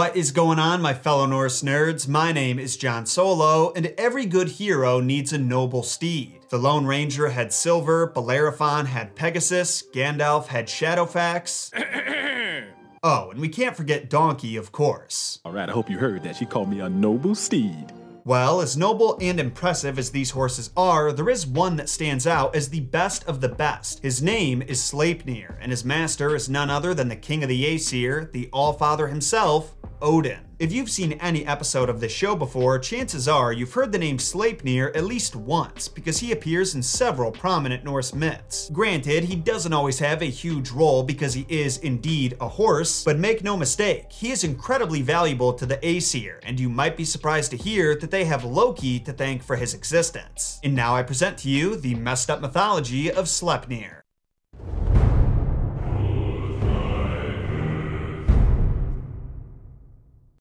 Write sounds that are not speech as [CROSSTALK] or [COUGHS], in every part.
What is going on, my fellow Norse nerds? My name is Jon Solo, and every good hero needs a noble steed. The Lone Ranger had Silver, Bellerophon had Pegasus, Gandalf had Shadowfax. [COUGHS] oh, and we can't forget Donkey, of course. All right, I hope you heard that. She called me a noble steed. Well, as noble and impressive as these horses are, there is one that stands out as the best of the best. His name is Sleipnir, and his master is none other than the king of the Aesir, the Allfather himself, Odin. If you've seen any episode of this show before, chances are you've heard the name Sleipnir at least once, because he appears in several prominent Norse myths. Granted, he doesn't always have a huge role because he is indeed a horse, but make no mistake, he is incredibly valuable to the Aesir, and you might be surprised to hear that they have Loki to thank for his existence. And now I present to you the messed up mythology of Sleipnir.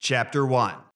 Chapter 1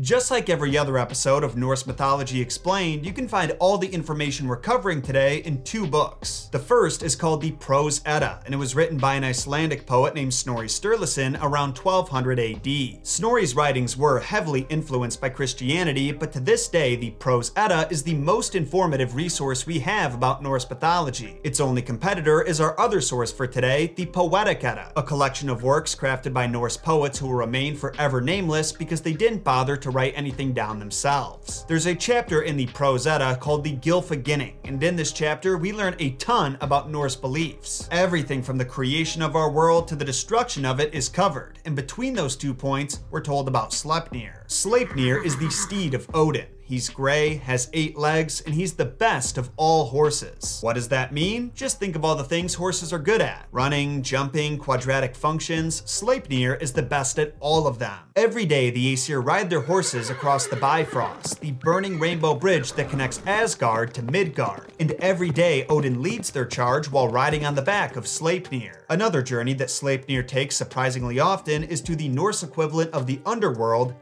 just like every other episode of Norse Mythology Explained, you can find all the information we're covering today in two books. The first is called the Prose Edda, and it was written by an Icelandic poet named Snorri Sturluson around 1200 AD. Snorri's writings were heavily influenced by Christianity, but to this day, the Prose Edda is the most informative resource we have about Norse mythology. Its only competitor is our other source for today, the Poetic Edda, a collection of works crafted by Norse poets who will remain forever nameless because they didn't bother to write anything down themselves. There's a chapter in the Prose Edda called the Gylfaginning, and in this chapter we learn a ton about Norse beliefs. Everything from the creation of our world to the destruction of it is covered, and between those two points, we're told about Sleipnir. Sleipnir is the steed of Odin, He's gray, has eight legs, and he's the best of all horses. What does that mean? Just think of all the things horses are good at running, jumping, quadratic functions. Sleipnir is the best at all of them. Every day, the Aesir ride their horses across the Bifrost, the burning rainbow bridge that connects Asgard to Midgard. And every day, Odin leads their charge while riding on the back of Sleipnir. Another journey that Sleipnir takes surprisingly often is to the Norse equivalent of the underworld,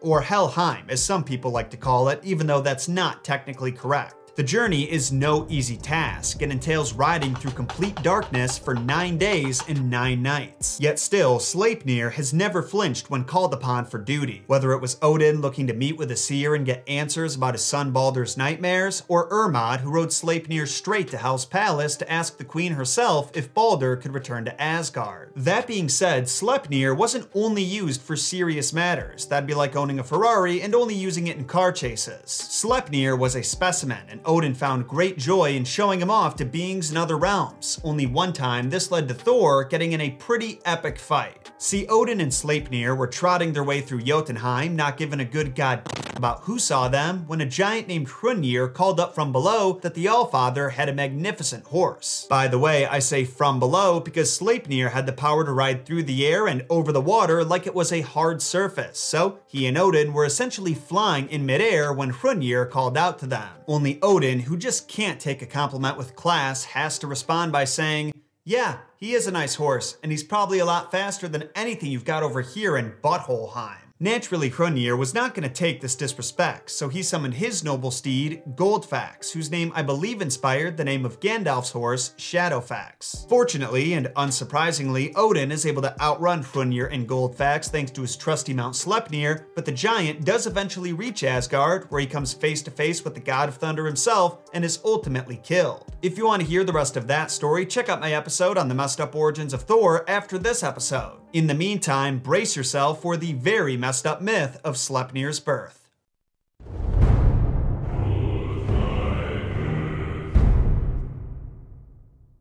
Or Helheim, as some people like to call it, even though that's not technically correct. The journey is no easy task and entails riding through complete darkness for nine days and nine nights. Yet still, Sleipnir has never flinched when called upon for duty. Whether it was Odin looking to meet with a seer and get answers about his son Baldur's nightmares, or Hermod who rode Sleipnir straight to Hel's palace to ask the queen herself if Baldur could return to Asgard. That being said, Sleipnir wasn't only used for serious matters. That'd be like owning a Ferrari and only using it in car chases. Sleipnir was a specimen, and Odin found great joy in showing him off to beings in other realms. Only one time, this led to Thor getting in a pretty epic fight. See, Odin and Sleipnir were trotting their way through Jotunheim, not giving a good god about who saw them, when a giant named Hrungnir called up from below that the Allfather had a magnificent horse. By the way, I say from below because Sleipnir had the power to ride through the air and over the water like it was a hard surface, so he and Odin were essentially flying in midair when Hrungnir called out to them. Only Odin who just can't take a compliment with class, has to respond by saying, Yeah, he is a nice horse, and he's probably a lot faster than anything you've got over here in Buttholeheim. Naturally, Hrungnir was not going to take this disrespect, so he summoned his noble steed, Goldfax, whose name I believe inspired the name of Gandalf's horse, Shadowfax. Fortunately, and unsurprisingly, Odin is able to outrun Hrungnir and Goldfax thanks to his trusty mount Sleipnir, but the giant does eventually reach Asgard, where he comes face to face with the god of thunder himself and is ultimately killed. If you want to hear the rest of that story, check out my episode on the messed up origins of Thor after this episode. In the meantime, brace yourself for the very messed up myth of Sleipnir's birth.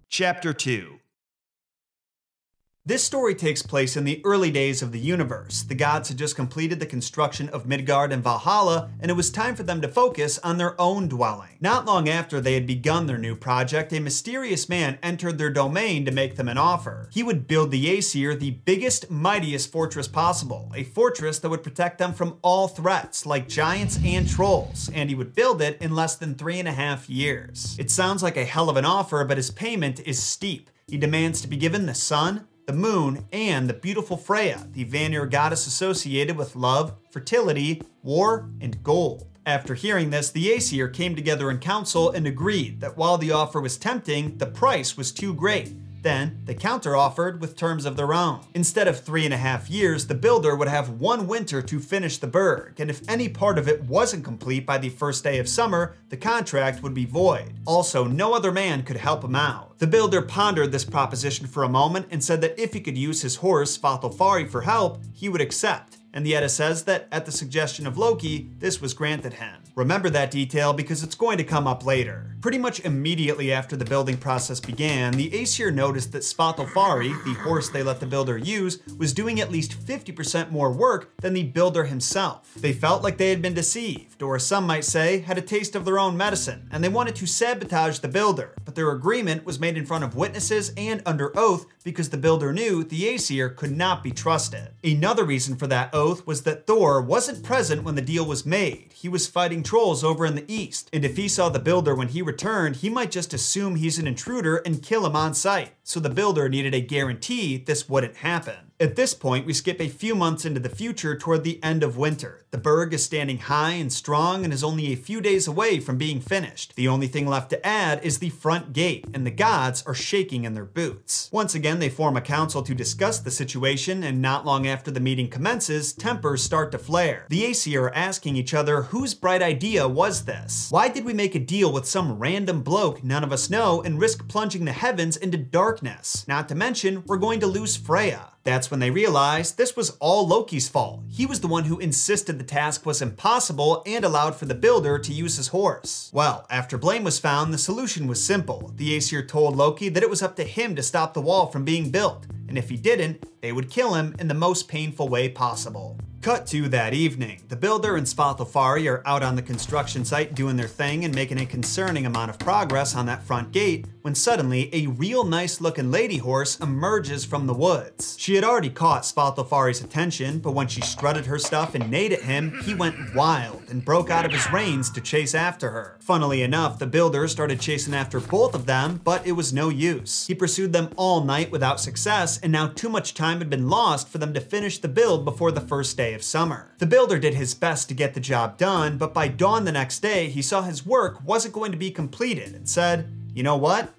Chapter 2 this story takes place in the early days of the universe. The gods had just completed the construction of Midgard and Valhalla, and it was time for them to focus on their own dwelling. Not long after they had begun their new project, a mysterious man entered their domain to make them an offer. He would build the Aesir the biggest, mightiest fortress possible, a fortress that would protect them from all threats, like giants and trolls, and he would build it in less than three and a half years. It sounds like a hell of an offer, but his payment is steep. He demands to be given the sun, the moon, and the beautiful Freya, the Vanir goddess associated with love, fertility, war, and gold. After hearing this, the Aesir came together in council and agreed that while the offer was tempting, the price was too great. Then they counter-offered with terms of their own. Instead of three and a half years, the builder would have one winter to finish the berg, and if any part of it wasn't complete by the first day of summer, the contract would be void. Also, no other man could help him out. The builder pondered this proposition for a moment and said that if he could use his horse, Svadilfari, for help, he would accept and the Edda says that at the suggestion of Loki, this was granted him. Remember that detail because it's going to come up later. Pretty much immediately after the building process began, the Aesir noticed that Svadilfari, the horse they let the builder use, was doing at least 50% more work than the builder himself. They felt like they had been deceived, or some might say, had a taste of their own medicine, and they wanted to sabotage the builder, but their agreement was made in front of witnesses and under oath because the builder knew the Aesir could not be trusted. Another reason for that oath was that Thor wasn't present when the deal was made. He was fighting trolls over in the east, and if he saw the builder when he returned, he might just assume he's an intruder and kill him on sight. So the builder needed a guarantee this wouldn't happen. At this point, we skip a few months into the future toward the end of winter. The Berg is standing high and strong and is only a few days away from being finished. The only thing left to add is the front gate, and the gods are shaking in their boots. Once again, they form a council to discuss the situation, and not long after the meeting commences, tempers start to flare. The Aesir are asking each other whose bright idea was this? Why did we make a deal with some random bloke none of us know and risk plunging the heavens into darkness? Not to mention, we're going to lose Freya. That's when they realized this was all Loki's fault. He was the one who insisted the task was impossible and allowed for the builder to use his horse. Well, after blame was found, the solution was simple. The Aesir told Loki that it was up to him to stop the wall from being built, and if he didn't, they would kill him in the most painful way possible. Cut to that evening. The builder and Svadilfari are out on the construction site doing their thing and making a concerning amount of progress on that front gate when suddenly a real nice looking lady horse emerges from the woods. She had already caught Svadilfari's attention, but when she strutted her stuff and neighed at him, he went wild and broke out of his reins to chase after her. Funnily enough, the builder started chasing after both of them, but it was no use. He pursued them all night without success, and now too much time had been lost for them to finish the build before the first day of summer. The builder did his best to get the job done, but by dawn the next day, he saw his work wasn't going to be completed and said, you know what?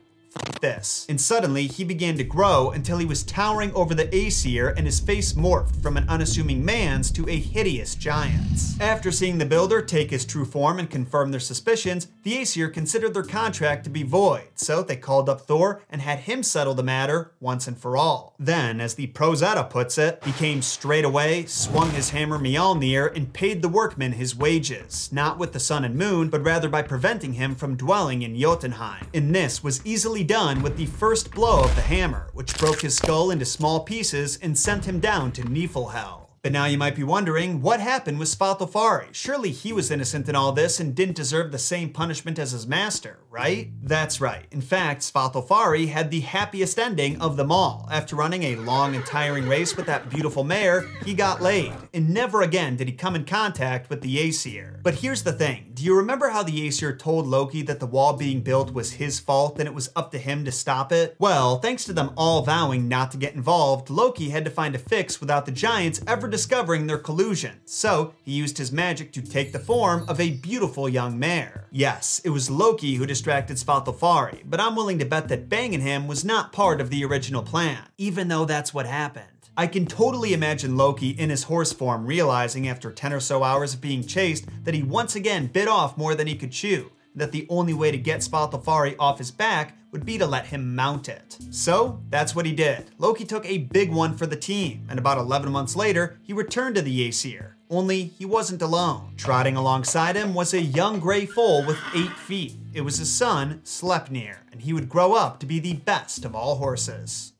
This. And suddenly, he began to grow until he was towering over the Aesir and his face morphed from an unassuming man's to a hideous giant's. After seeing the builder take his true form and confirm their suspicions, the Aesir considered their contract to be void, so they called up Thor and had him settle the matter once and for all. Then, as the Prose Edda puts it, he came straight away, swung his hammer Mjolnir, and paid the workmen his wages, not with the sun and moon, but rather by preventing him from dwelling in Jotunheim. And this was easily done with the first blow of the hammer, which broke his skull into small pieces and sent him down to Niflhel. But now you might be wondering, what happened with Svadilfari? Surely he was innocent in all this and didn't deserve the same punishment as his master, right? That's right. In fact, Svadilfari had the happiest ending of them all. After running a long and tiring race with that beautiful mare, he got laid, and never again did he come in contact with the Aesir. But here's the thing, do you remember how the Aesir told Loki that the wall being built was his fault and it was up to him to stop it? Well, thanks to them all vowing not to get involved, Loki had to find a fix without the giants ever discovering their collusion, so he used his magic to take the form of a beautiful young mare. Yes, it was Loki who distracted Svadilfari, but I'm willing to bet that banging him was not part of the original plan, even though that's what happened. I can totally imagine Loki in his horse form realizing after 10 or so hours of being chased that he once again bit off more than he could chew, that the only way to get Svadilfari off his back would be to let him mount it. So that's what he did. Loki took a big one for the team, and about 11 months later, he returned to the Aesir. Only he wasn't alone. Trotting alongside him was a young gray foal with eight feet. It was his son, Sleipnir, and he would grow up to be the best of all horses.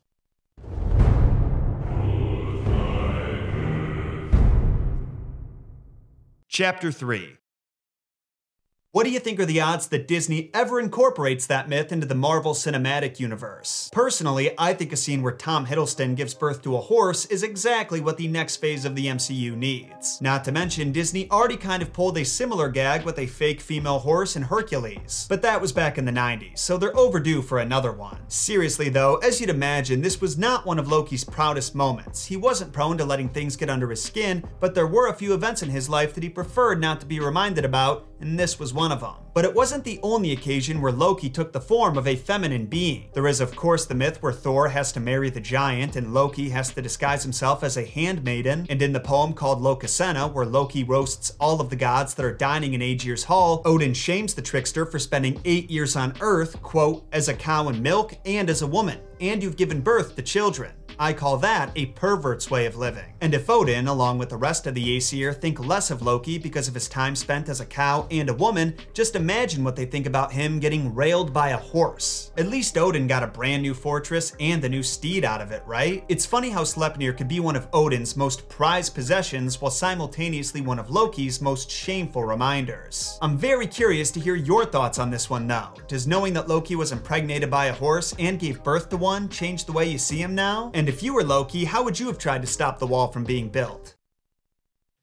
Chapter 3 what do you think are the odds that Disney ever incorporates that myth into the Marvel Cinematic Universe? Personally, I think a scene where Tom Hiddleston gives birth to a horse is exactly what the next phase of the MCU needs. Not to mention, Disney already kind of pulled a similar gag with a fake female horse in Hercules. But that was back in the 90s, so they're overdue for another one. Seriously though, as you'd imagine, this was not one of Loki's proudest moments. He wasn't prone to letting things get under his skin, but there were a few events in his life that he preferred not to be reminded about, and this was one one of them. But it wasn't the only occasion where Loki took the form of a feminine being. There is, of course, the myth where Thor has to marry the giant and Loki has to disguise himself as a handmaiden, and in the poem called Lokasenna, where Loki roasts all of the gods that are dining in Aegir's Hall, Odin shames the trickster for spending eight years on Earth, quote, as a cow and milk and as a woman, and you've given birth to children. I call that a pervert's way of living. And if Odin, along with the rest of the Aesir, think less of Loki because of his time spent as a cow and a woman, just imagine what they think about him getting railed by a horse. At least Odin got a brand new fortress and a new steed out of it, right? It's funny how Sleipnir could be one of Odin's most prized possessions while simultaneously one of Loki's most shameful reminders. I'm very curious to hear your thoughts on this one now. Does knowing that Loki was impregnated by a horse and gave birth to one change the way you see him now? And if you were Loki, how would you have tried to stop the wall from being built?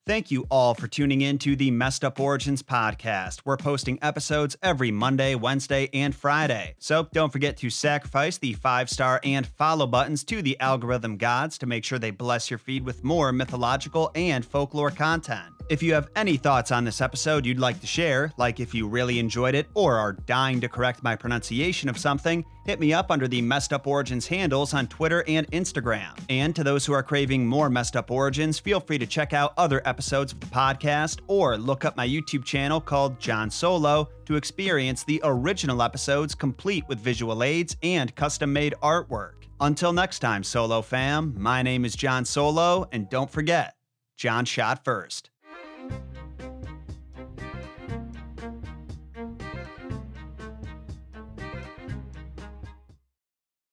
Thank you all for tuning in to the Messed Up Origins podcast. We're posting episodes every Monday, Wednesday, and Friday. So don't forget to sacrifice the five star and follow buttons to the algorithm gods to make sure they bless your feed with more mythological and folklore content. If you have any thoughts on this episode you'd like to share, like if you really enjoyed it or are dying to correct my pronunciation of something, hit me up under the Messed Up Origins handles on Twitter and Instagram. And to those who are craving more Messed Up Origins, feel free to check out other episodes of the podcast or look up my YouTube channel called Jon Solo to experience the original episodes complete with visual aids and custom made artwork. Until next time, Solo fam, my name is Jon Solo, and don't forget, Jon shot first.